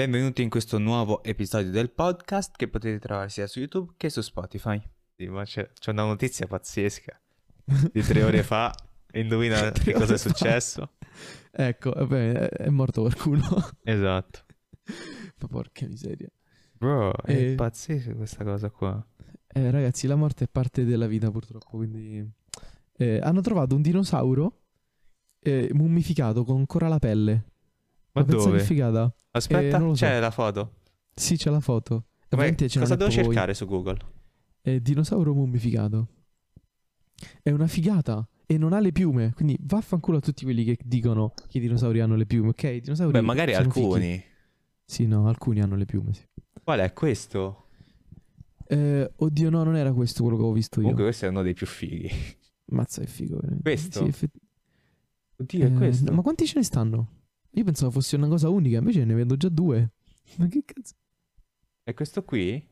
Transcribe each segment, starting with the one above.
Benvenuti in questo nuovo episodio del podcast che potete trovare sia su YouTube che su Spotify. Sì, ma c'è, c'è una notizia pazzesca di tre ore fa. Indovina che cosa è successo? Ecco, vabbè, è morto qualcuno. Esatto. Ma porca miseria. Bro, è Eh. pazzesca questa cosa qua. Eh, ragazzi, la morte è parte della vita purtroppo, quindi... eh, hanno trovato un dinosauro eh, mummificato con ancora la pelle. Ma dove? figata. Aspetta, Eh, so. c'è la foto. Sì, c'è la foto. Ce cosa devo cercare su Google? È dinosauro mummificato. È una figata. E non ha le piume. Quindi vaffanculo a tutti quelli che dicono che i dinosauri hanno le piume. Ok, i dinosauri. Beh, magari alcuni. Sì, no, alcuni hanno le piume, sì. Qual è questo? Eh, oddio, no, non era questo quello che ho visto io. Comunque questo è uno dei più fighi. Mazza, è figo. veramente. Questo? Sì, effett- Oddio, è eh, questo? Ma quanti ce ne stanno? Io pensavo fosse una cosa unica, invece ne vedo già due. Ma che cazzo? È questo qui?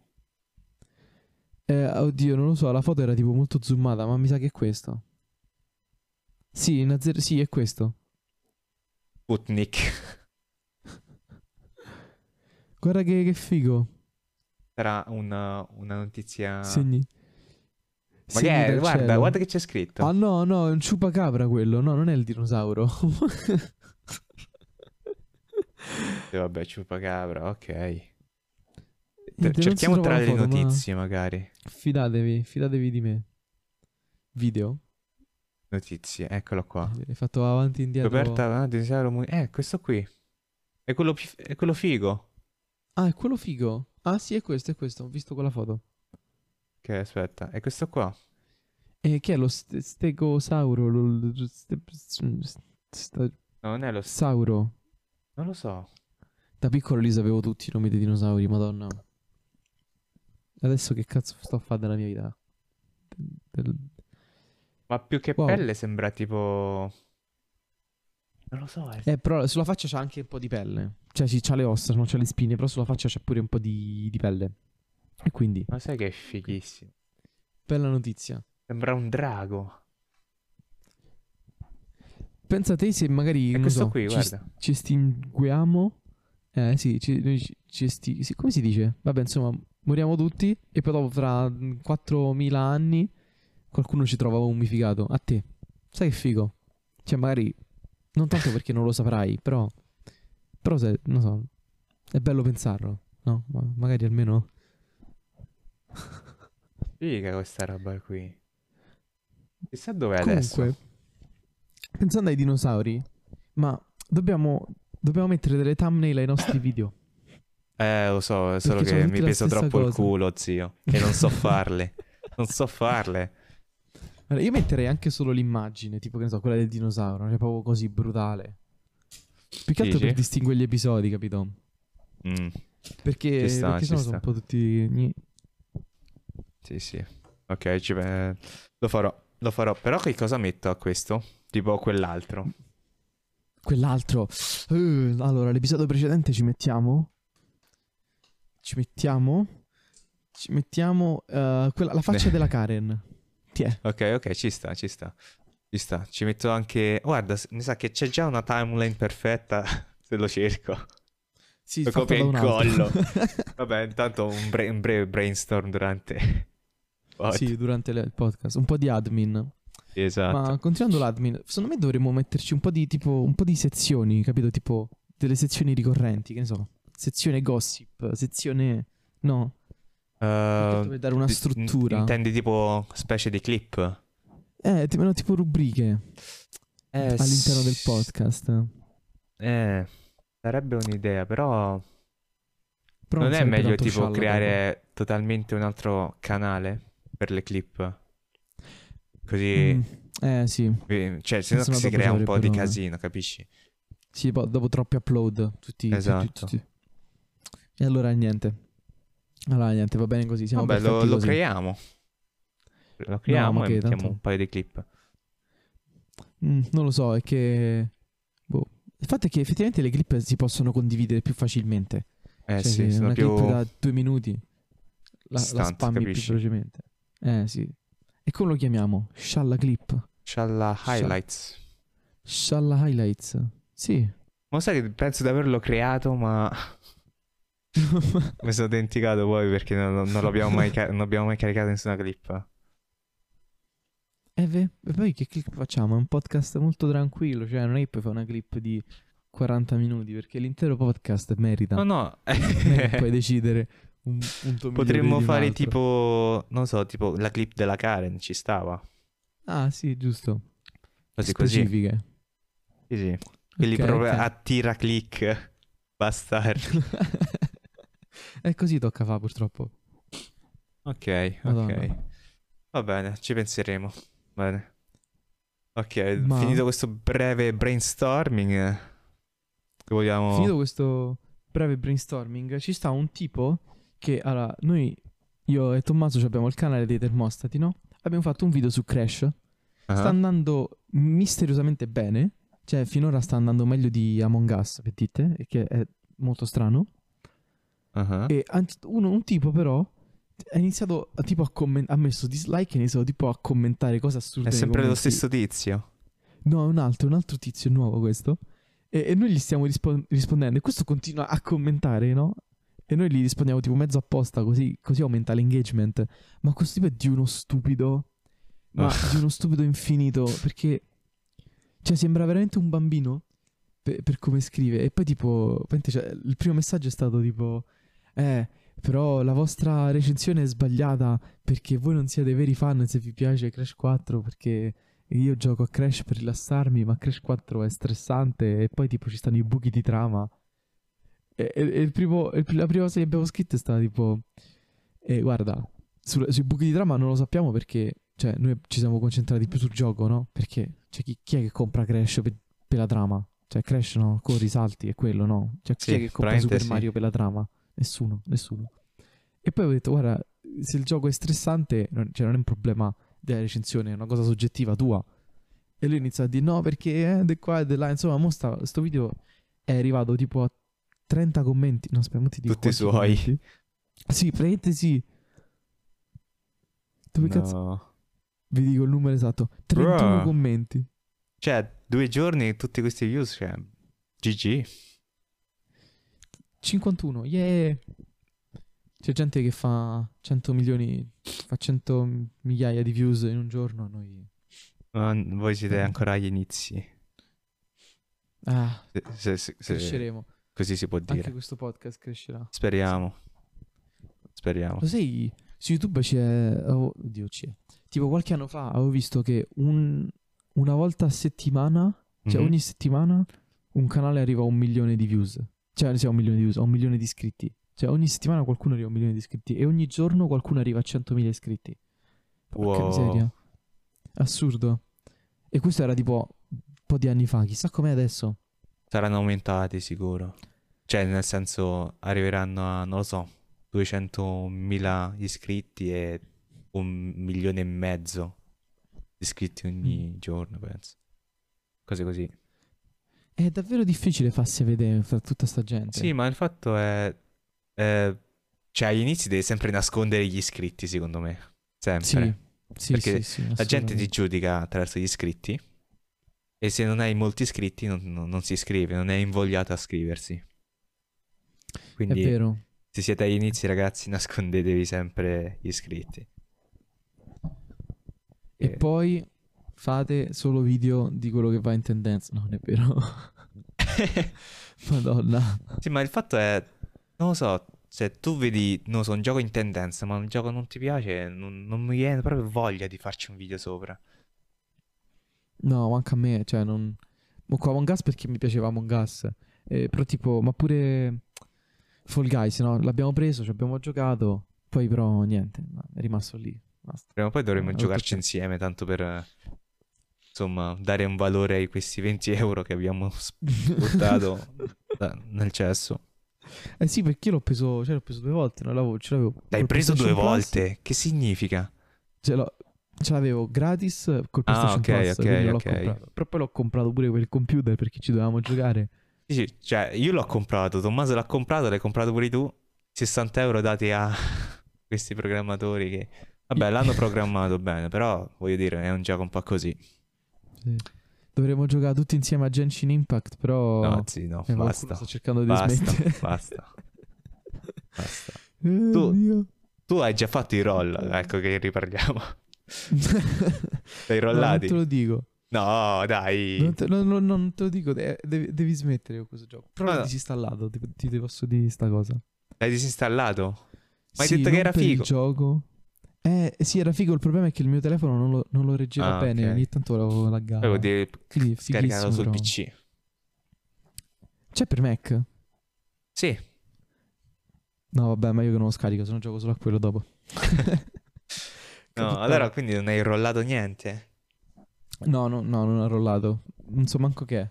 Eh, oddio, non lo so, la foto era tipo molto zoomata, ma mi sa che è questo. Sì, in azzer- sì, è questo. Putnik. Guarda che, che figo. Sarà una, una notizia... Segni. Ma che è? Guarda, cielo. guarda che c'è scritto. Ah no, no, è un ciupacabra quello. No, non è il dinosauro. E vabbè, ciupacabra, ok. Si Cerchiamo tra le foto, ma notizie, magari. Fidatevi, fidatevi di me. Video. Notizie, eccolo qua. Hai fatto avanti e indietro. Scoperta, ah, mu- Eh, questo qui. È quello, è quello figo. Ah, è quello figo. Ah, sì, è questo, è questo. Ho visto quella foto. Che aspetta, è questo qua. E che è lo st- stegosauro? Lo, ste- sta- No, non è lo... s- sauro. Non lo so. Da piccolo li sapevo tutti i nomi dei dinosauri, madonna. Adesso che cazzo sto a fare della mia vita? Del- Ma più che Wow. pelle sembra tipo... Non lo so, è... Eh, però sulla faccia c'ha anche un po' di pelle. Cioè, sì, c'ha le ossa, non c'ha le spine, però sulla faccia c'è pure un po' di, di pelle. E quindi, Ma sai che è fighissimo. bella notizia. Sembra un drago. Pensa te se magari, È questo so, qui, ci, guarda. ci estinguiamo. Eh, sì, ci, noi ci, ci esti- sì, come si dice? Vabbè, insomma, moriamo tutti e poi dopo fra 4.000 anni qualcuno ci trova mummificato. A te. Sai che figo? Cioè, magari, non tanto perché non lo saprai, però, però se, non so, è bello pensarlo, no? Ma magari almeno... Figa questa roba qui. Chissà dov'è Comunque, adesso. Pensando ai dinosauri, ma dobbiamo, dobbiamo mettere delle thumbnail ai nostri video. Eh, lo so, è solo che mi pesa troppo il cosa. culo, zio. E non so farle. non so farle. Allora, io metterei anche solo l'immagine, tipo che ne so, quella del dinosauro, cioè proprio così brutale. Più che altro Dici? per distinguere gli episodi, capito? Mm, Perché, Ci sta, perché ci sono un po' tutti... gni. sì, sì. Ok, ci- lo farò. Lo farò. Però che cosa metto a questo? Tipo quell'altro. Quell'altro. Eh, allora, l'episodio precedente ci mettiamo... Ci mettiamo... Ci mettiamo eh, quella- la faccia Beh. della Karen. Tiè. Ok, ok, ci sta, ci sta. Ci sta. Ci metto anche... Guarda, mi sa che c'è già una timeline perfetta se lo cerco. Sì, Lo copia altro. incollo. Vabbè, intanto un, bre- un breve brainstorm durante... Pod. sì, durante le- il podcast. Un po' di admin. Esatto. Ma continuando l'admin, secondo me dovremmo metterci un po' di tipo un po' di sezioni, capito? Tipo delle sezioni ricorrenti, che ne so. Sezione gossip, sezione no, Uh, per dare una di- struttura. Intendi tipo specie di clip? Eh, tipo, no, tipo rubriche all'interno del podcast. Eh, sarebbe un'idea, però Però non è sarebbe meglio tipo creare totalmente un altro canale per le clip? Così, Mm, eh sì, cioè, se no no si crea un po' di casino, capisci? sì, poi dopo troppi upload, tutti, Esatto. tutti- tutti- E allora niente. Allora niente, va bene così, siamo Vabbè, lo, lo creiamo. Lo creiamo ma e mettiamo tanto- un paio di clip. Mm, non lo so, è che boh. Il fatto è che effettivamente le clip si possono condividere più facilmente. Eh Cioè sì, sono una più... clip da due minuti la, la istanti, spammi capisci? più velocemente. Eh sì. E come lo chiamiamo? Shalla clip. Shalla highlights. Shalla highlights. Sì. Ma sai che penso di averlo creato, ma Mi sono dimenticato poi perché non, non- l'abbiamo mai, non abbiamo mai caricato nessuna clip. E ve- e poi che clip facciamo? È un podcast molto tranquillo, cioè non è che puoi fare una clip di 40 minuti perché l'intero podcast merita. No, no. Puoi decidere un punto Potremmo fare tipo, non so, tipo la clip della Karen, ci stava. Ah, sì, giusto. Così così. Specifiche. Sì, sì. Quelli Ok, proprio ok. attira click. Bastardi. E così tocca fa purtroppo. Ok, Madonna. ok. Va bene, ci penseremo. Bene. Ok, Ma- finito questo breve brainstorming. eh, Vogliamo... Finito questo breve brainstorming, ci sta un tipo che, allora, noi, io e Tommaso ci abbiamo il canale dei termostati, no? Abbiamo fatto un video su Crash. Ah, Sta andando misteriosamente bene. Cioè, finora sta andando meglio di Among Us, per dite, e che è molto strano. ah. E uno- un tipo però ha iniziato a, tipo a commentare, ha messo dislike e ha iniziato tipo a commentare cose assurde. È sempre lo stesso tizio. No, è un altro, un altro tizio nuovo questo. E, e noi gli stiamo rispo- rispondendo. E questo continua a commentare, no? E noi gli rispondiamo tipo mezzo apposta, così, così aumenta l'engagement. Ma questo tipo è di uno stupido. Ma Ah. di uno stupido infinito. Perché. Cioè, sembra veramente un bambino. Per, per come scrive. E poi, tipo. cioè, il primo messaggio è stato tipo. Eh. Però la vostra recensione è sbagliata perché voi non siete veri fan se vi piace Crash 4 perché io gioco a Crash per rilassarmi, ma Crash 4 è stressante e poi tipo ci stanno i buchi di trama. E, e- e il primo, la prima cosa che abbiamo scritto è stata tipo, eh, guarda, sul- sui buchi di trama non lo sappiamo perché, cioè, noi ci siamo concentrati più sul gioco, no? Perché, cioè, chi, chi è che compra Crash per, per la trama? Cioè, Crash no, corri, salti, è quello, no? Cioè, chi Sì, è che compra Super sì. Mario per la trama? Nessuno, nessuno. E poi ho detto, guarda, se il gioco è stressante, non, cioè non è un problema della recensione, è una cosa soggettiva tua. E lui inizia a dire no perché eh, di qua e di là. Insomma, mo sta, sto video è arrivato tipo a 30 commenti. No, aspetta, ti dico Tutti quanti suoi. commenti. Sì, praticamente sì. Dove cazzo? No. Vi dico il numero esatto. 31 Bruh. commenti. Cioè, due giorni tutti questi views, cioè... GG. 51. Yeah. C'è gente che fa 100 milioni, fa 100 migliaia di views in un giorno. Noi... Ma voi siete ancora agli inizi. Ah, Se- se- se- se- cresceremo. Così si può dire. Anche questo podcast crescerà. Speriamo. Speriamo. Lo sai, su YouTube c'è. Oh, oddio, c'è. Tipo qualche anno fa avevo visto che un- una volta a settimana, cioè Mhm. ogni settimana, un canale arriva a un milione di views. Cioè, sì, a un milione di views, a un milione di iscritti. Cioè, ogni settimana qualcuno arriva a un milione di iscritti. E ogni giorno qualcuno arriva a 100.000 iscritti. Porca Wow. miseria. Assurdo. E questo era tipo un po' di anni fa. Chissà com'è adesso. Saranno aumentati sicuro. Cioè, nel senso, arriveranno a, non lo so, 200.000 iscritti e un milione e mezzo di iscritti ogni Mm. giorno, penso. Cose così. È davvero difficile farsi vedere fra tutta sta gente. Sì, ma il fatto è... eh, cioè, agli inizi devi sempre nascondere gli iscritti, secondo me. Sempre. Sì, sì, Perché sì, sì, La gente ti giudica attraverso gli iscritti e se non hai molti iscritti non, non- non si iscrive, non è invogliato a scriversi. È Quindi vero. se siete agli inizi ragazzi nascondetevi sempre gli iscritti. E Eh, poi fate solo video di quello che va in tendenza. No, non è vero. Madonna. Sì, ma il fatto è, non lo so, se tu vedi, non so, un gioco in tendenza ma un gioco non ti piace, non, non mi viene proprio voglia di farci un video sopra. No, manca a me, cioè non... Mo qua Among Us perché mi piaceva Among Us. Eh, però tipo, ma pure Fall Guys, no? L'abbiamo preso, ci abbiamo giocato, poi però niente, è rimasto lì. Basta. Prima o poi dovremmo Eh, giocarci insieme, tanto per, insomma, dare un valore a questi 20 euro che abbiamo buttato nel cesso. Eh sì, perché io l'ho preso, cioè l'ho preso due volte, non l'avevo, ce l'avevo. L'hai preso due PlayStation Plus, volte? Che significa? Ce, ce l'avevo gratis col Ah, PlayStation ok, Plus, ok, quindi non l'ho ok. comprato. Però poi l'ho comprato pure per il computer perché ci dovevamo giocare. Sì, cioè, io l'ho comprato, Tommaso l'ha comprato, l'hai comprato pure tu. 60 euro dati a questi programmatori che... Vabbè, l'hanno programmato bene, però voglio dire, è un gioco un po' così. Sì. Dovremmo giocare tutti insieme a Genshin Impact, però No, sì, no, eh, basta. sta cercando di Basta, smettere. basta. Basta. Eh, Tu-. Tu hai già fatto i roll, ecco che riparliamo. Sei No, non rollati? te lo dico. No, dai. Non te, no, no, no, non te lo dico. de- devi, devi smettere con questo gioco. Però no. disinstallato. Ti, ti, posso dire sta cosa. L'hai disinstallato? Ma hai Sì, detto che era figo. il gioco. Eh, sì, era figo. Il problema è che il mio telefono non lo, non lo reggeva Ah, bene. ok. Ogni tanto lo laggava. Poi vuol dire Quindi è scaricato fighissimo. sul però. PC. C'è per Mac? Sì. No, vabbè, ma io che non lo scarico, se no gioco solo a quello dopo. No, allora quindi non hai rollato niente? No, no, no, non ho rollato. Non so manco che è.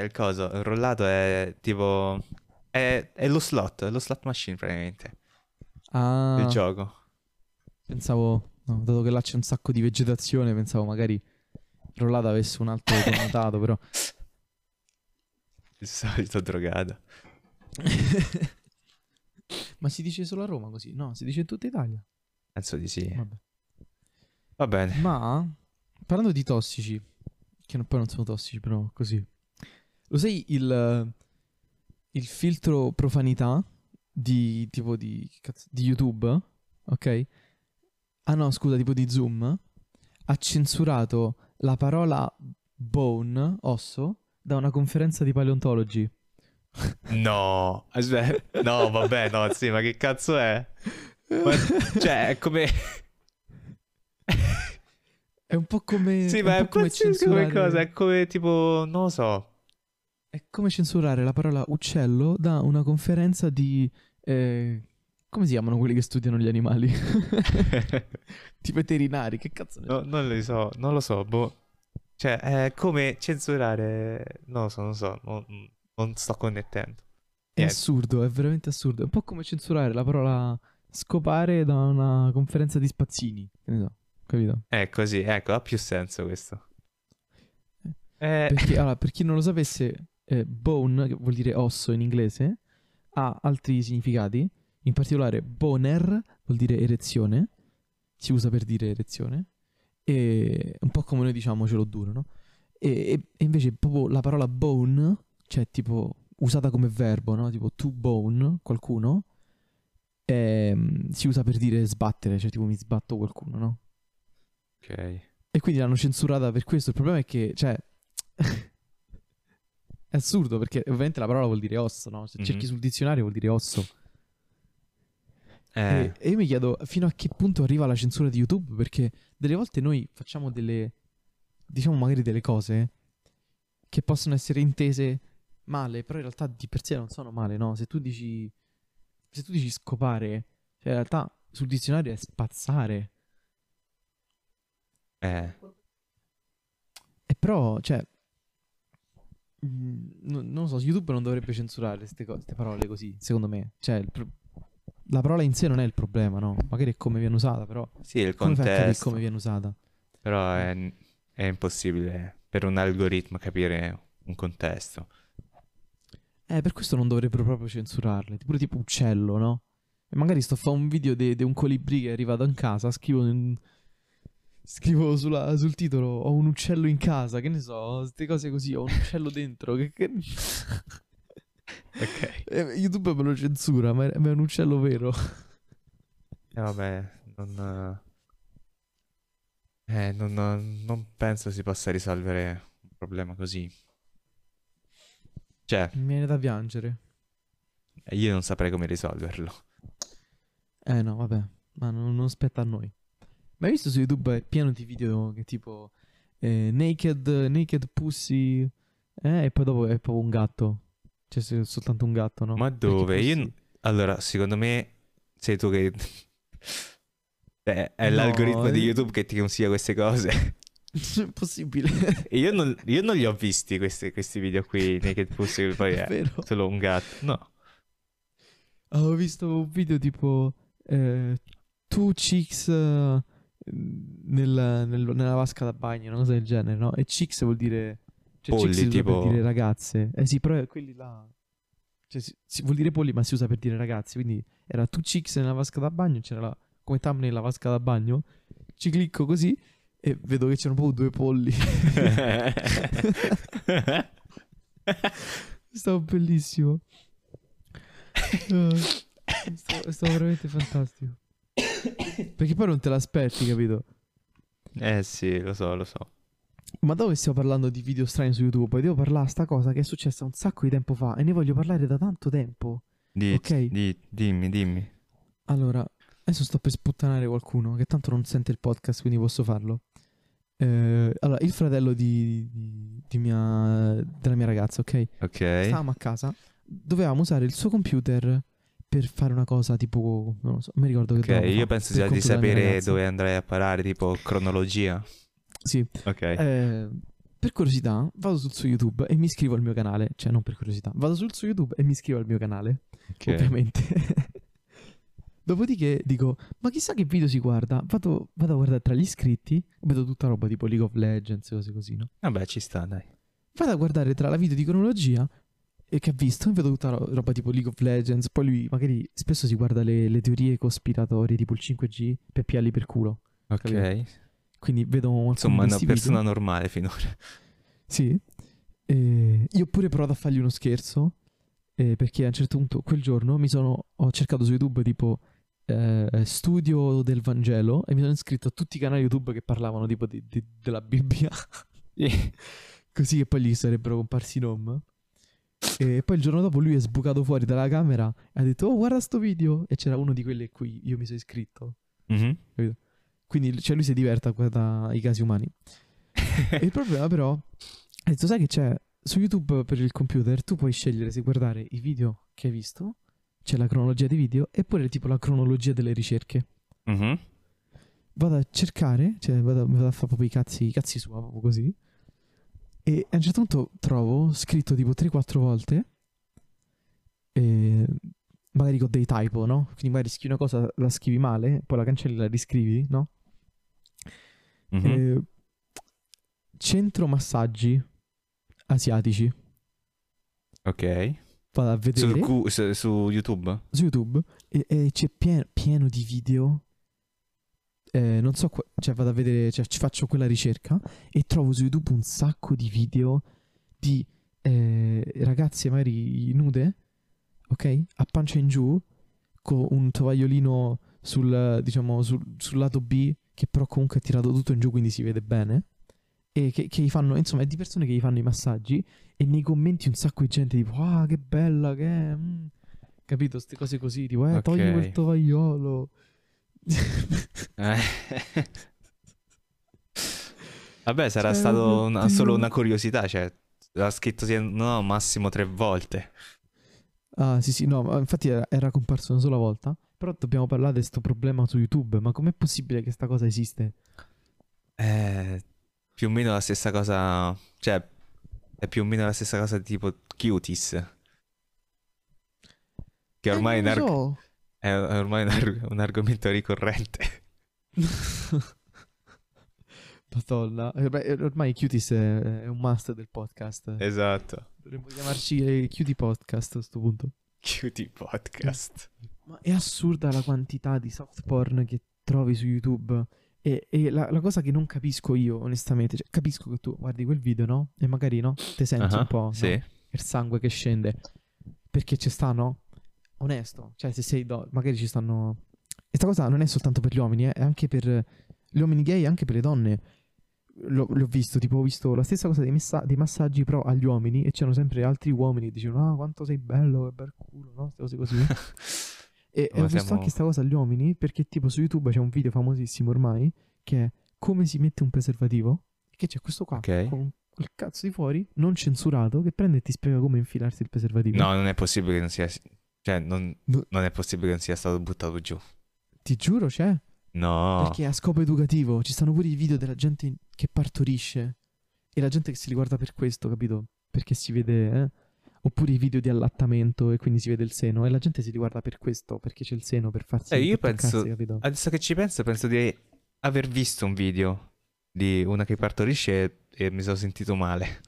Eh, il coso, il rollato è tipo... È, è lo slot, è lo slot machine praticamente, Ah, del gioco. pensavo... No, dato che là c'è un sacco di vegetazione, pensavo magari rollato avesse un altro connotato, però... Il solito drogato. Ma si dice solo a Roma così? No, si dice in tutta Italia. Penso di sì. Vabbè. Va bene. Ma, parlando di tossici, che non- poi non sono tossici, però così. Lo sai il, il filtro profanità di tipo di, di YouTube? Ok? Ah no, scusa, tipo di Zoom. Ha censurato la parola bone, osso, da una conferenza di paleontologi. No, aspetta. No, vabbè, no, sì, ma che cazzo è? Ma- cioè, è come... È un po' come... Sì, ma è po' come pazzesco come censurare- cosa, è come tipo... Non lo so. È come censurare la parola uccello da una conferenza di... eh, come si chiamano quelli che studiano gli animali? Tipo veterinari, che cazzo ne? No, non lo so, non lo so, boh. Cioè, è come censurare... Non lo so, non so, non, non sto connettendo. È assurdo, è veramente assurdo. È un po' come censurare la parola scopare da una conferenza di spazzini. Che ne so, capito? È così, ecco, ha più senso questo. Eh, Perché, allora, per chi non lo sapesse, eh, bone, che vuol dire osso in inglese, ha altri significati. In particolare, boner vuol dire erezione. Si usa per dire erezione. E un po' come noi diciamo ce l'ho duro, no? E, e- e invece proprio la parola bone, cioè tipo usata come verbo, no? Tipo to bone, qualcuno, ehm, si usa per dire sbattere, cioè tipo mi sbatto qualcuno, no? Ok. E quindi l'hanno censurata per questo. Il problema è che, cioè, è assurdo perché ovviamente la parola vuol dire osso, no? Se Mhm. cerchi sul dizionario vuol dire osso. Eh, E, e io mi chiedo fino a che punto arriva la censura di YouTube perché delle volte noi facciamo delle, diciamo magari delle cose che possono essere intese male, però in realtà di per sé non sono male, no? Se tu dici, se tu dici scopare, cioè in realtà sul dizionario è spazzare. Eh. E però, cioè, mm, non, lo so, YouTube non dovrebbe censurare queste parole così, secondo me. Cioè, pro- la parola in sé non è il problema, no? Magari è come viene usata, però Sì, il come contesto. come viene usata? Però è, è impossibile per un algoritmo capire un contesto. Eh, per questo non dovrebbero proprio censurarle. Pure tipo uccello, no? E magari sto a fare un video di un colibrì che è arrivato in casa, scrivo, in- scrivo sulla- sul titolo ho un uccello in casa, che ne so, queste cose così, ho un uccello dentro, che... che... Ok. Eh, YouTube me lo censura, ma è, ma è un uccello vero. E vabbè, non... Eh, non, non penso si possa risolvere un problema così. Cioè, Mi viene da piangere. io non saprei come risolverlo. Eh no, vabbè, ma non, non spetta a noi. Ma hai visto su YouTube è pieno di video che tipo eh, naked, naked pussy, eh, e poi dopo è proprio un gatto. Cioè soltanto un gatto, no? Ma dove? Io Allora, secondo me sei tu che... Eh, è No, l'algoritmo di eh. YouTube che ti consiglia queste cose. È possibile. Io non, io non li ho visti questi, questi video qui, Naked Pussy, poi È è solo un gatto. No. Ho visto un video tipo eh, two chicks eh, nel- nel- nella vasca da bagno, una cosa del genere, no? E chicks vuol dire... Cioè Polli, chicks tipo- per dire ragazze. Eh sì, però quelli là... Cioè si, si- vuol dire polli ma si usa per dire ragazzi, quindi era two chicks nella vasca da bagno, c'era la, come thumbnail la vasca da bagno, ci clicco così e vedo che c'erano proprio due polli. Stavo bellissimo. Eh, stavo- è stato veramente fantastico. Perché poi non te l'aspetti, capito? Eh sì, lo so, lo so. Ma dove stiamo parlando di video strani su YouTube? Poi devo parlare di sta cosa che è successa un sacco di tempo fa e ne voglio parlare da tanto tempo. Di, Ok. di- dimmi, dimmi. Allora, adesso sto per sputtanare qualcuno che tanto non sente il podcast, quindi posso farlo. Eh, allora, il fratello di, di- di mia, della mia ragazza, ok? Ok. Stavamo a casa, dovevamo usare il suo computer per fare una cosa tipo, non lo so, mi ricordo che Ok, io penso sia di sapere dove andrai a parare, tipo cronologia. Sì, Ok. Eh, per curiosità vado sul suo YouTube e mi iscrivo al mio canale, cioè non per curiosità, vado sul suo YouTube e mi iscrivo al mio canale, ok. ovviamente. Dopodiché dico, ma chissà che video si guarda, vado, vado a guardare tra gli iscritti, vedo tutta roba tipo League of Legends, cose così, no? Vabbè, ci sta, dai. Vado a guardare tra la video di cronologia che ha visto, e vedo tutta ro- roba tipo League of Legends, poi lui magari spesso si guarda le, le teorie cospiratorie tipo il 5G per piarli per culo. Ok. Capito? Quindi vedo Insomma, una questi video. persona normale finora. Sì. E io ho pure provato a fargli uno scherzo. eh, perché a un certo punto, quel giorno, mi sono. Ho cercato su YouTube tipo eh, studio del Vangelo e mi sono iscritto a tutti i canali YouTube che parlavano tipo di- di- della Bibbia. Così che poi gli sarebbero comparsi i nom. E poi il giorno dopo lui è sbucato fuori dalla camera e ha detto: Oh, guarda sto video! E c'era uno di quelli a cui io mi sono iscritto. Mhm. Quindi cioè, lui si diverte a guardare i casi umani. Il problema però, ha detto, sai che c'è su YouTube per il computer, tu puoi scegliere se guardare i video che hai visto, c'è la cronologia dei video, e pure tipo la cronologia delle ricerche. Mhm. Vado a cercare, cioè vado, vado a fare proprio i cazzi, i cazzi sua, proprio così. E a un certo punto trovo scritto tipo 3-4 volte, e magari con dei typo, no? Quindi magari scrivi una cosa, la scrivi male, poi la cancelli e la riscrivi, no? Mhm. Eh, centro massaggi asiatici. Ok. Vado a vedere Su, su, Gu- su- su YouTube? YouTube e, e c'è pieno, pieno di video. Eh, non so, cioè vado a vedere, cioè ci faccio quella ricerca e trovo su YouTube un sacco di video di eh, ragazze magari nude, ok? A pancia in giù, con un tovagliolino sul, diciamo, sul, sul lato B, che però comunque è tirato tutto in giù, quindi si vede bene. E che, che gli fanno, insomma, è di persone che gli fanno i massaggi. E nei commenti un sacco di gente tipo, ah, che bella che è. mm." Capito? Queste cose così, tipo, eh, Ok. togli quel tovagliolo. Eh. Vabbè, sarà Cioè, stato una- solo una curiosità, cioè, l'ha scritto sì, no, massimo tre volte. Ah, sì, sì, no, infatti era, era comparso una sola volta. Però dobbiamo parlare di questo problema su YouTube. Ma com'è possibile che sta cosa esiste? Eh, più o meno la stessa cosa, cioè, è più o meno la stessa cosa tipo Cuties. Che ormai Eh, è, so. È- è ormai un, arg- un argomento ricorrente. Madonna. Eh, beh, ormai Cuties è, è un must del podcast. Esatto. Dovremmo chiamarci eh, Cutie Podcast a questo punto. Cutie Podcast. Ma è assurda la quantità di soft porn che trovi su YouTube. E, e la, la cosa che non capisco io, onestamente, cioè, capisco che tu guardi quel video, no? E magari, no? Te senti Ah, un po', no? Sì. il sangue che scende. Perché ci stanno? Onesto. Cioè, se sei do- magari ci stanno... Questa cosa non è soltanto per gli uomini, eh, è anche per gli uomini gay e anche per le donne. L'ho, l'ho visto, tipo ho visto la stessa cosa dei, messa- dei massaggi però agli uomini e c'erano sempre altri uomini che dicevano ah quanto sei bello, che bel culo, no? Queste cose così. e, e ho visto siamo- anche questa cosa agli uomini perché tipo su YouTube c'è un video famosissimo ormai che è come si mette un preservativo che c'è questo qua Ok. con quel cazzo di fuori non censurato che prende e ti spiega come infilarsi il preservativo. No, non è possibile che non sia... Cioè, non, No. non è possibile che non sia stato buttato giù. Ti giuro c'è. No. Perché a scopo educativo. Ci stanno pure i video della gente che partorisce. E la gente che si li guarda per questo, capito? Perché si vede, eh? Oppure i video di allattamento e quindi si vede il seno. E la gente si riguarda per questo, perché c'è il seno per farsi Eh, io penso- capito? Adesso che ci penso, penso di aver visto un video di una che partorisce e, e mi sono sentito male.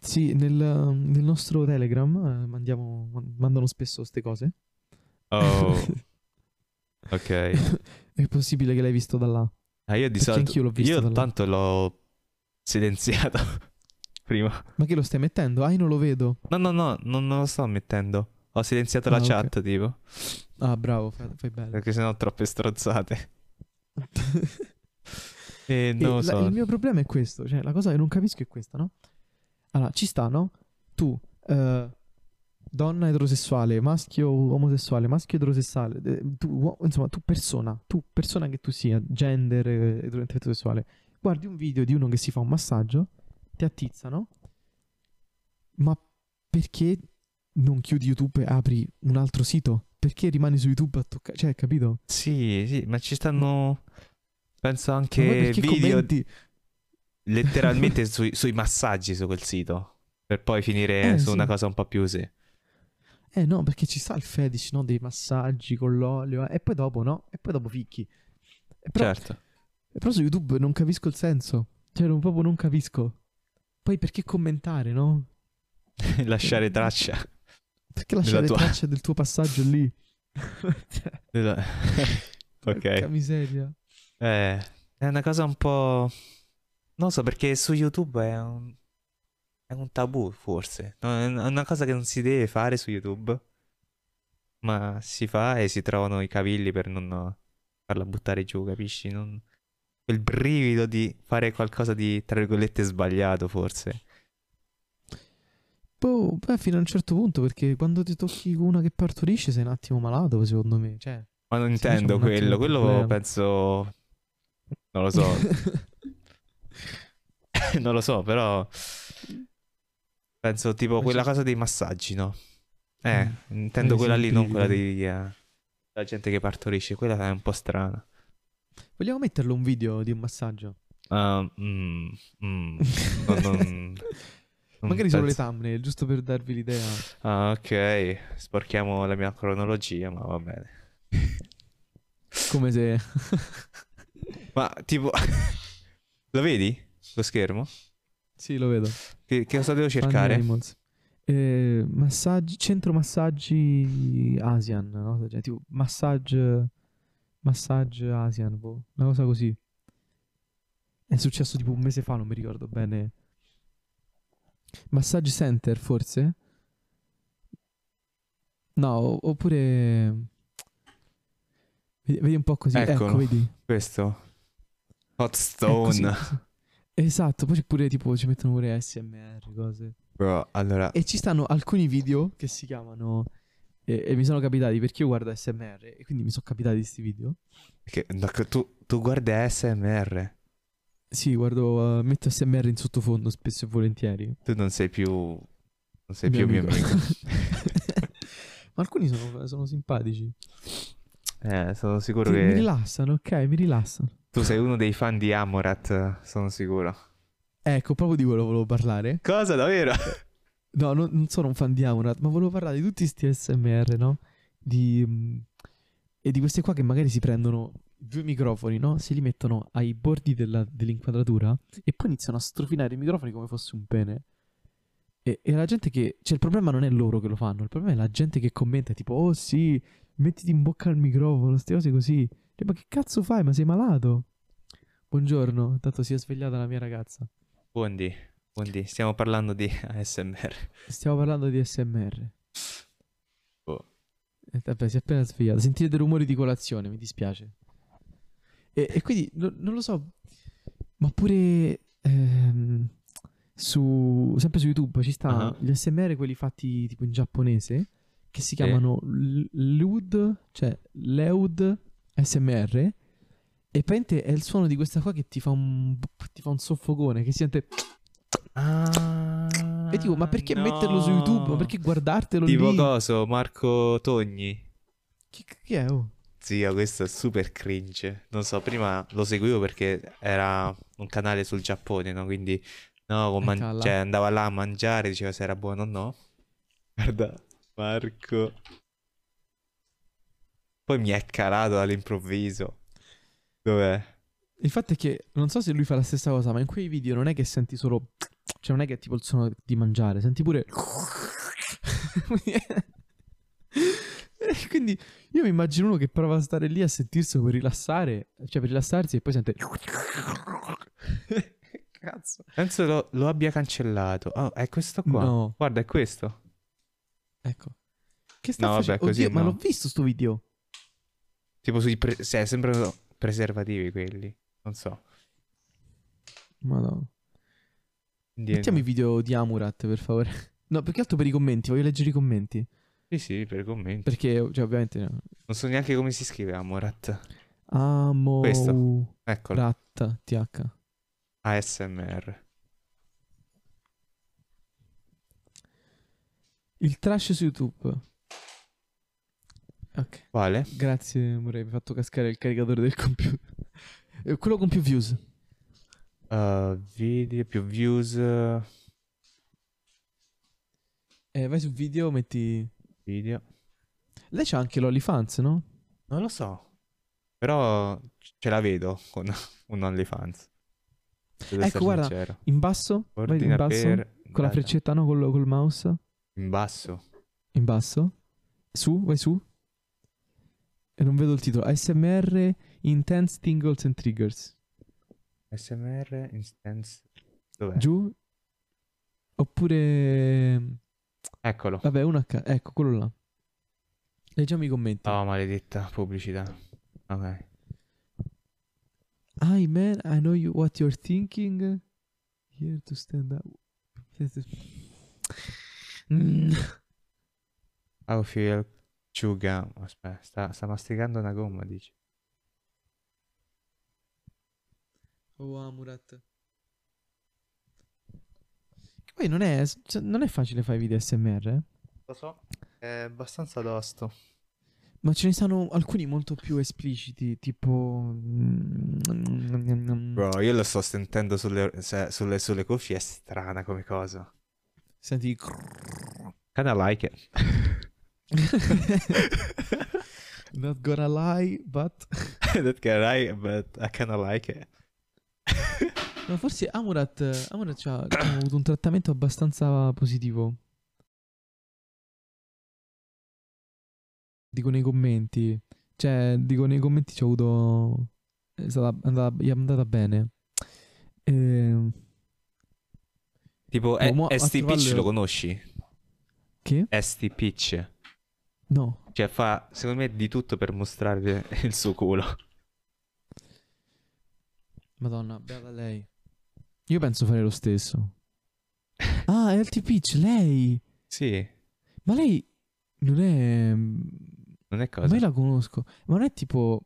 Sì, nel, nel nostro Telegram eh, mandiamo, man- mandano spesso queste cose. Oh, ok. è possibile che l'hai visto da là. Ah, io di Perché solito... anch'io l'ho visto Io tanto l'ho silenziato prima. Ma che lo stai mettendo? Ah, io non lo vedo. No, no, no, non, non lo sto mettendo. Ho silenziato la Ah, ok. chat, tipo. Ah, bravo, fai, fai bene. Perché sennò troppe strozzate. E E non lo la- so. il mio problema è questo, cioè la cosa che non capisco è questa, no? Allora, ci sta, no? Tu, eh, donna eterosessuale, maschio omosessuale, maschio eterosessuale, eh, tu, uo- insomma, tu persona, tu persona che tu sia, gender eh, etero- eterosessuale, guardi un video di uno che si fa un massaggio, ti attizza, no? Ma perché non chiudi YouTube e apri un altro sito? Perché rimani su YouTube a toccare? Cioè, capito? Sì, sì, ma ci stanno. Penso anche video commenti? Letteralmente sui, sui massaggi su quel sito. Per poi finire Eh, su sì. una cosa un po' più sì. Eh no, perché ci sta il fetish, no? Dei massaggi con l'olio. eh, E poi dopo, no? E poi dopo ficchi. E però, Certo. e però su YouTube non capisco il senso. Cioè, non, proprio non capisco. Poi perché commentare, no? Lasciare traccia. Perché lasciare tua- traccia del tuo passaggio lì? Cioè, della- ok. miseria. Eh, è una cosa un po'. Non so perché su YouTube è un. È un tabù, forse. È una cosa che non si deve fare su YouTube. Ma si fa e si trovano i cavilli per non farla buttare giù, capisci? Non... Quel brivido di fare qualcosa di, tra virgolette, sbagliato, forse. Boh, beh, fino a un certo punto, perché quando ti tocchi una che partorisce sei un attimo malato, secondo me. Cioè, Ma non intendo attimo quello. Quello penso. Non lo so. non lo so, però. Penso tipo quella cosa dei massaggi, no? Eh, Mm. intendo Eh, quella lì, non quella di. eh, la gente che partorisce. Quella è un po' strana. Vogliamo metterlo un video di un massaggio? Ah, mm, mm, no, non- non Magari solo le thumbnail, giusto per darvi l'idea. Ah, ok. Sporchiamo la mia cronologia, ma va bene. Come se... Ma tipo. Lo vedi? Lo schermo? sì, lo vedo. Che, che cosa devo cercare? Eh, massaggi, centro massaggi Asian, no? Tipo massage, massage Asian, boh, una cosa così. È successo tipo un mese fa, non mi ricordo bene. Massage Center, forse? No, oppure... Vedi, vedi un po' così. Ecco, Eccolo. vedi. Questo. Hot È Stone. Esatto, poi pure tipo ci mettono pure ASMR, cose. Bro, allora. E ci stanno alcuni video che si chiamano. E, e mi sono capitati perché io guardo ASMR e quindi mi sono capitati questi video. Che tu, tu guardi ASMR. Sì, guardo, uh, metto ASMR in sottofondo spesso e volentieri. Tu non sei più. Non sei Mio più mio amico. amico. Ma alcuni sono, sono simpatici. eh, sono sicuro Mi che. rilassano, ok, mi rilassano. Tu sei uno dei fan di Amorat, sono sicuro. Ecco, proprio di quello volevo parlare. Cosa, davvero? No, non, non sono un fan di Amonat, ma volevo parlare di tutti questi ASMR, no? Di, mm, e di queste qua che magari si prendono due microfoni, no? Si li mettono ai bordi della- dell'inquadratura e poi iniziano a strofinare i microfoni come fosse un pene. E, e la gente che... Cioè, il problema non è loro che lo fanno, il problema è la gente che commenta, tipo, oh sì, mettiti in bocca al microfono, queste cose così. Cioè, ma che cazzo fai? Ma sei malato? Buongiorno, tanto si è svegliata la mia ragazza. Buondì, buondì. Stiamo parlando di ASMR. Stiamo parlando di SMR. Oh. Eh, vabbè, si è appena svegliata. Sentite dei rumori di colazione, mi dispiace. E, e quindi, no- non lo so, ma pure ehm, su, sempre su YouTube ci sta Ah. gli SMR, quelli fatti tipo in giapponese, che si Sì. chiamano Lud, cioè Leud SMR. E praticamente è il suono di questa qua che ti fa un, ti fa un soffocone, che si sente... Ah, E dico, ma perché metterlo su YouTube? Ma perché guardartelo Tipo lì? coso, Marco Togni. Chi, chi è? Oh? Zia, questo è super cringe. Non so, prima lo seguivo perché era un canale sul Giappone, no? Quindi, no, man- cioè, andava là a mangiare, diceva se era buono o no. Guarda, Marco. Poi mi è calato all'improvviso. Dov'è? Il fatto è che non so se lui fa la stessa cosa, ma in quei video non è che senti solo. Cioè, non è che è tipo il suono di mangiare, senti pure. Quindi io mi immagino uno che prova a stare lì a sentirselo per rilassare, cioè per rilassarsi e poi sente. Cazzo. Penso lo, lo abbia cancellato. Oh, è questo qua. No, Guarda, è questo. ecco. Che sta No, vabbè, facendo? così Oddio, ma no. l'ho visto sto video. Tipo sui... Pre- cioè, sembrano preservativi quelli. Non so. Madonna. Quindi- Mettiamo i video di Amurat, per favore. No, più che altro per i commenti, voglio leggere i commenti. Sì, sì, per i commenti. Perché, cioè, ovviamente... no. Non so neanche come si scrive Amorat. Amo... Questo. Eccolo. Ratta, TH. ASMR. Il trash su YouTube. Ok, Quale? grazie, Murray, mi hai fatto cascare il caricatore del computer. Eh, Quello con più views. Uh, video più views. Eh, vai su video, metti... Video. Lei c'ha anche l'OnlyFans, no? Non lo so. Però ce la vedo con un OnlyFans. Devo Ecco, guarda, sincero. In basso? vai in basso? per... Con la freccetta, no? Col, col mouse? In basso. In basso? Su, vai su. Non vedo il titolo. ASMR Intense Tingles and Triggers. SMR instance. Dov'è? Giù. Oppure... Eccolo. Vabbè, uno a ca- Ecco, quello là. Leggiamo i commenti. Oh, maledetta pubblicità. Ok. Hi man, I know you, what you're thinking. Here to stand up. Mm. How feel gum. Aspetta, sta, sta masticando una gomma, dici. Oh, Amurat. Che Poi non è, cioè, non è facile fare video SMR, eh? Lo so. È abbastanza tosto. Ma ce ne sono alcuni molto più espliciti, tipo... Bro, io lo sto sentendo sulle, se- sulle, sulle cuffie, è strana come cosa. Senti... Kinda like it. Not gonna lie, but... That guy right, but I kinda like it. Ma forse Amurat, Amurat c'ha avuto un trattamento abbastanza positivo. Dico nei commenti. Cioè, dico nei commenti ci ho avuto... È stata andata, gli è andata bene. Ehm, Tipo, a ST Pitch lo conosci? che? ST Pitch. No. Cioè, fa, secondo me, di tutto per mostrare il suo culo. Madonna, beata lei. Io penso fare lo stesso. Ah, è LT Pitch, lei. Sì, Ma lei non è... non è Ma cosa. io la conosco. Ma non è tipo...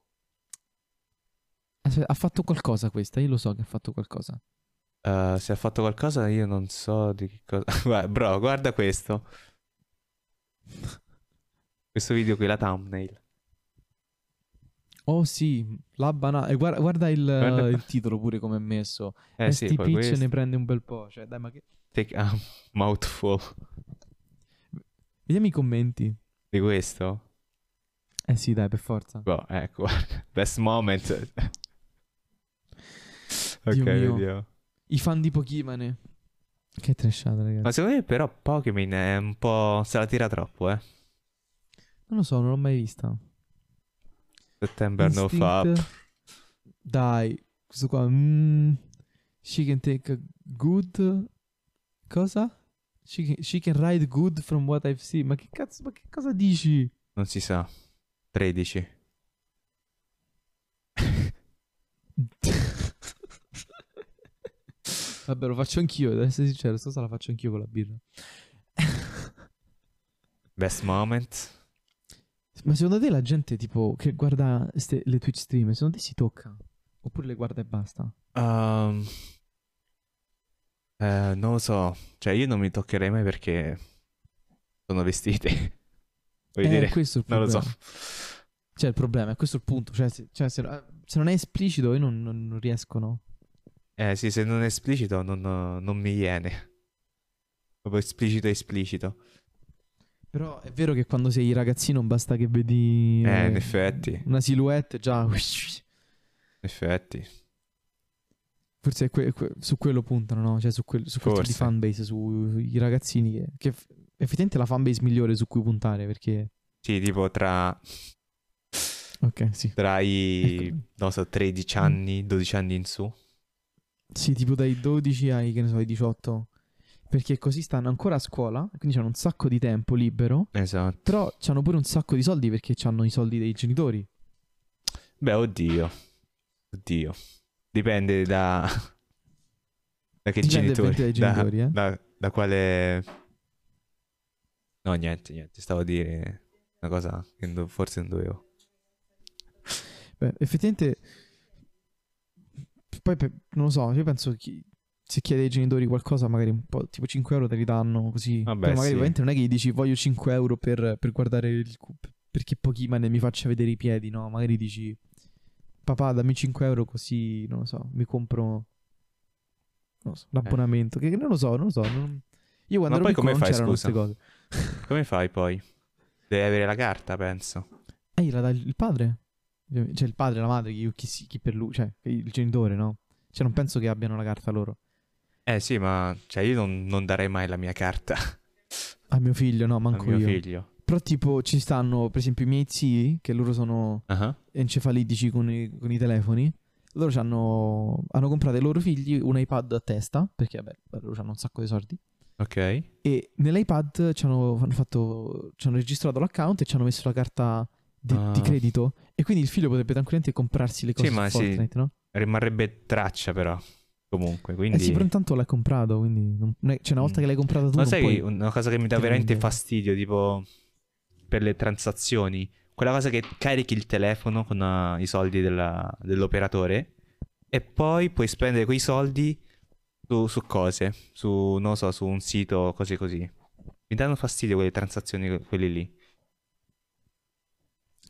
Aspetta, ha fatto qualcosa questa, io lo so che ha fatto qualcosa. Uh, se ha fatto qualcosa io non so di che cosa. Bro, guarda questo. Questo video qui, la thumbnail. Oh sì, la banana. E guarda, guarda il, Guarda- il titolo pure come è messo. Eh ST sì, Pitch questo. ne prende un bel po'. Cioè, dai, ma che... Take a mouthful Vediamo i commenti. di questo. Eh sì, dai, per forza. Boh, ecco, guarda. Best moment. ok, vediamo. I fan di Pokémon. Che trashata, ragazzi. Ma secondo me però Pokémon è un po'... se la tira troppo, eh. Non lo so, non l'ho mai vista. September no Instinct. fap. Dai, questo qua. mm, she can take a good. Cosa? She can, she can ride good from what I've seen. Ma che cazzo, ma che cosa dici? Non si sa. 13. Vabbè, lo faccio anch'io, devo essere sincero, sto la faccio anch'io con la birra. Best moment. Ma secondo te la gente, tipo, che guarda ste- le Twitch stream, secondo te si tocca? Oppure le guarda e basta? Um, eh, non lo so. Cioè, io non mi toccherei mai perché sono vestiti. Vuoi eh, dire? questo è il Non lo so. Cioè, il problema è questo il punto. Cioè, se, cioè, se, se non è esplicito, io non, non, non riesco, no? Eh sì, se non è esplicito non, non mi viene. Proprio esplicito esplicito. Però è vero che quando sei ragazzino basta che vedi Eh, eh, in effetti. una silhouette già. In effetti. Forse è que- que- su quello puntano, no? Cioè su, quel, su quel tipo di fanbase, sui ragazzini che, che f- effettivamente è la fanbase migliore su cui puntare perché... Sì, tipo tra, Ok, sì. tra i, Ecco. non so, 13 anni, 12 anni in su. Sì, tipo dai 12 ai, che ne so, ai 18. Perché così stanno ancora a scuola, quindi hanno un sacco di tempo libero, Esatto. però hanno pure un sacco di soldi perché hanno i soldi dei genitori. Beh, oddio. Oddio. Dipende da... Da che Dipende genitori. dai da- genitori, eh. da, da quale... No, niente, niente. Stavo a dire una cosa che forse non dovevo. Beh, effettivamente. Poi non lo so, io penso che se chiedi ai genitori qualcosa, magari un po' tipo 5 euro te li danno così. Vabbè, Però magari sì. ovviamente non è che gli dici voglio 5 euro per, per guardare il cu- perché Pokémon mi faccia vedere i piedi, no? Magari dici papà dammi 5 euro così, non lo so, mi compro non so, l'abbonamento. Che non lo so, non lo so. non- Io quando Ma ero poi piccolo come fai, c'erano scusa? queste cose. Come fai poi? Devi avere la carta, penso. Eh, gliela dà il padre? Cioè il padre, la madre, chi, chi, chi per lui, cioè il genitore, no? Cioè non penso che abbiano la carta loro. Eh sì, ma cioè io non, non darei mai la mia carta A mio figlio, no, a manco mio io. figlio. Però tipo ci stanno, per esempio, i miei zii, che loro sono Ah, encefalitici con i, con i telefoni. Loro c'hanno- hanno comprato ai loro figli un iPad a testa, perché vabbè, loro hanno un sacco di soldi. Ok. E nell'iPad ci hanno, hanno fatto, ci hanno registrato l'account e ci hanno messo la carta di, Ah. di credito. E quindi il figlio potrebbe tranquillamente comprarsi le Sì, cose ma su sì. Fortnite, no? Rimarrebbe traccia però. Comunque, quindi... Eh sì, però intanto l'hai comprato, quindi non- cioè una volta Mm. che l'hai comprato tu Ma sai puoi... una cosa che mi dà veramente indietro. fastidio, tipo per le transazioni, quella cosa che carichi il telefono con uh, i soldi della- dell'operatore e poi puoi spendere quei soldi su, su cose, su, non so, su un sito, cose così. Mi danno fastidio quelle transazioni, quelli lì.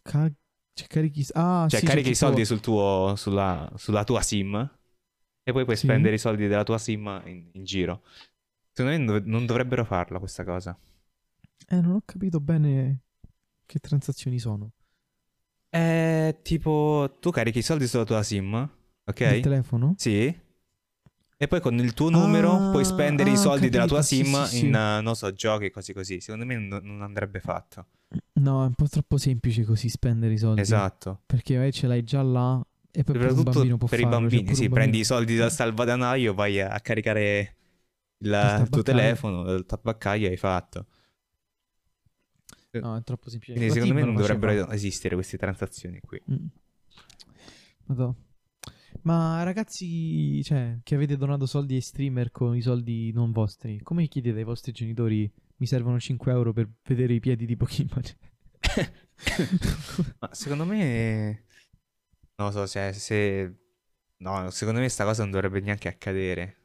Ca- cioè, carichi... Ah, Cioè, sì, carichi c'è i soldi sul tuo, sulla, sulla tua SIM e poi puoi Sì. spendere i soldi della tua SIM in, in giro. Secondo me non dov- non dovrebbero farla questa cosa. Eh, non ho capito bene che transazioni sono. È tipo, tu carichi i soldi sulla tua SIM, ok? Del telefono? Sì. E poi con il tuo numero Ah, puoi spendere i ah, ho soldi della tua capito, sì, SIM sì, sì. in, eh, non so, giochi, cose così. Secondo me non, non andrebbe fatto. No, è un po' troppo semplice così spendere i soldi. Esatto. Perché magari ce l'hai già là e poi per i farlo, cioè bambini, pure sì, prendi i soldi dal salvadanaio, vai a, caricare il, tabaccaio. tuo telefono, dal tabaccaio hai fatto. No, è troppo semplice. Quindi secondo me non dovrebbero esistere queste transazioni qui. Mm. Ma ragazzi, cioè, che avete donato soldi ai streamer con i soldi non vostri, come chiedete ai vostri genitori mi servono 5 euro per vedere i piedi di Pokémon? Ma secondo me, non lo so se, se- No, secondo me sta cosa non dovrebbe neanche accadere.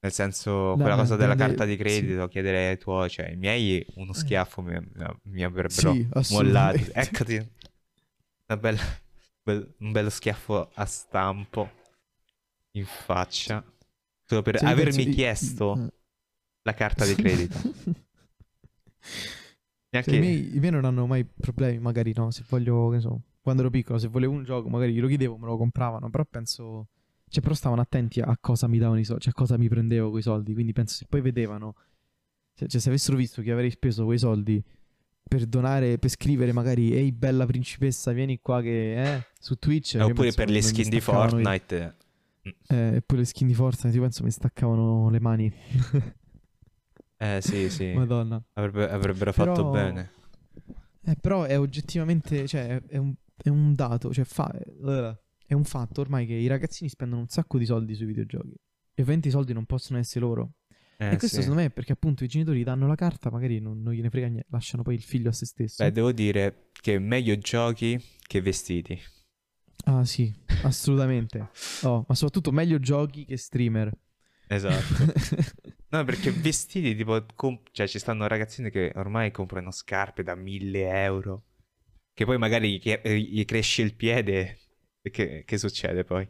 Nel senso, quella No, cosa della dipende- carta di sì. credito, chiedere ai tuoi, cioè i miei uno schiaffo mi, mi avrebbero Sì, mollato. Eccoti, una bella- bel- un bello schiaffo a stampo in faccia. Solo per Cioè, io avermi di- chiesto eh. la carta di credito. Cioè, Neanche... i, miei, i miei non hanno mai problemi, magari no, se voglio, che so, quando ero piccolo, se volevo un gioco, magari glielo chiedevo, me lo compravano, però penso, cioè, però stavano attenti a cosa mi davano i soldi, cioè a cosa mi prendevo quei soldi, quindi penso se poi vedevano, cioè, cioè, se avessero visto che avrei speso quei soldi per donare, per scrivere magari, ehi bella principessa, vieni qua che, eh, su Twitch. io Oppure per le skin di staccavano i- Fortnite. Eh, e poi le skin di Fortnite, io penso mi staccavano le mani, Eh sì, sì. madonna. Avrebbe- avrebbero fatto Però- bene. Eh, però è oggettivamente, cioè, è un, è un dato, cioè, fa, eh, è un fatto ormai che i ragazzini spendono un sacco di soldi sui videogiochi. E ovviamente i soldi non possono essere loro. Eh, e questo sì. secondo me è perché appunto i genitori danno la carta, magari non, non gliene frega niente, lasciano poi il figlio a se stesso. Beh, devo dire che meglio giochi che vestiti. Ah sì, assolutamente. Oh, ma soprattutto meglio giochi che streamer. Esatto. No, perché vestiti tipo... comp- cioè, ci stanno ragazzini che ormai comprano scarpe da 1000 euro. Che poi magari gli, gli cresce il piede. Che, che succede poi?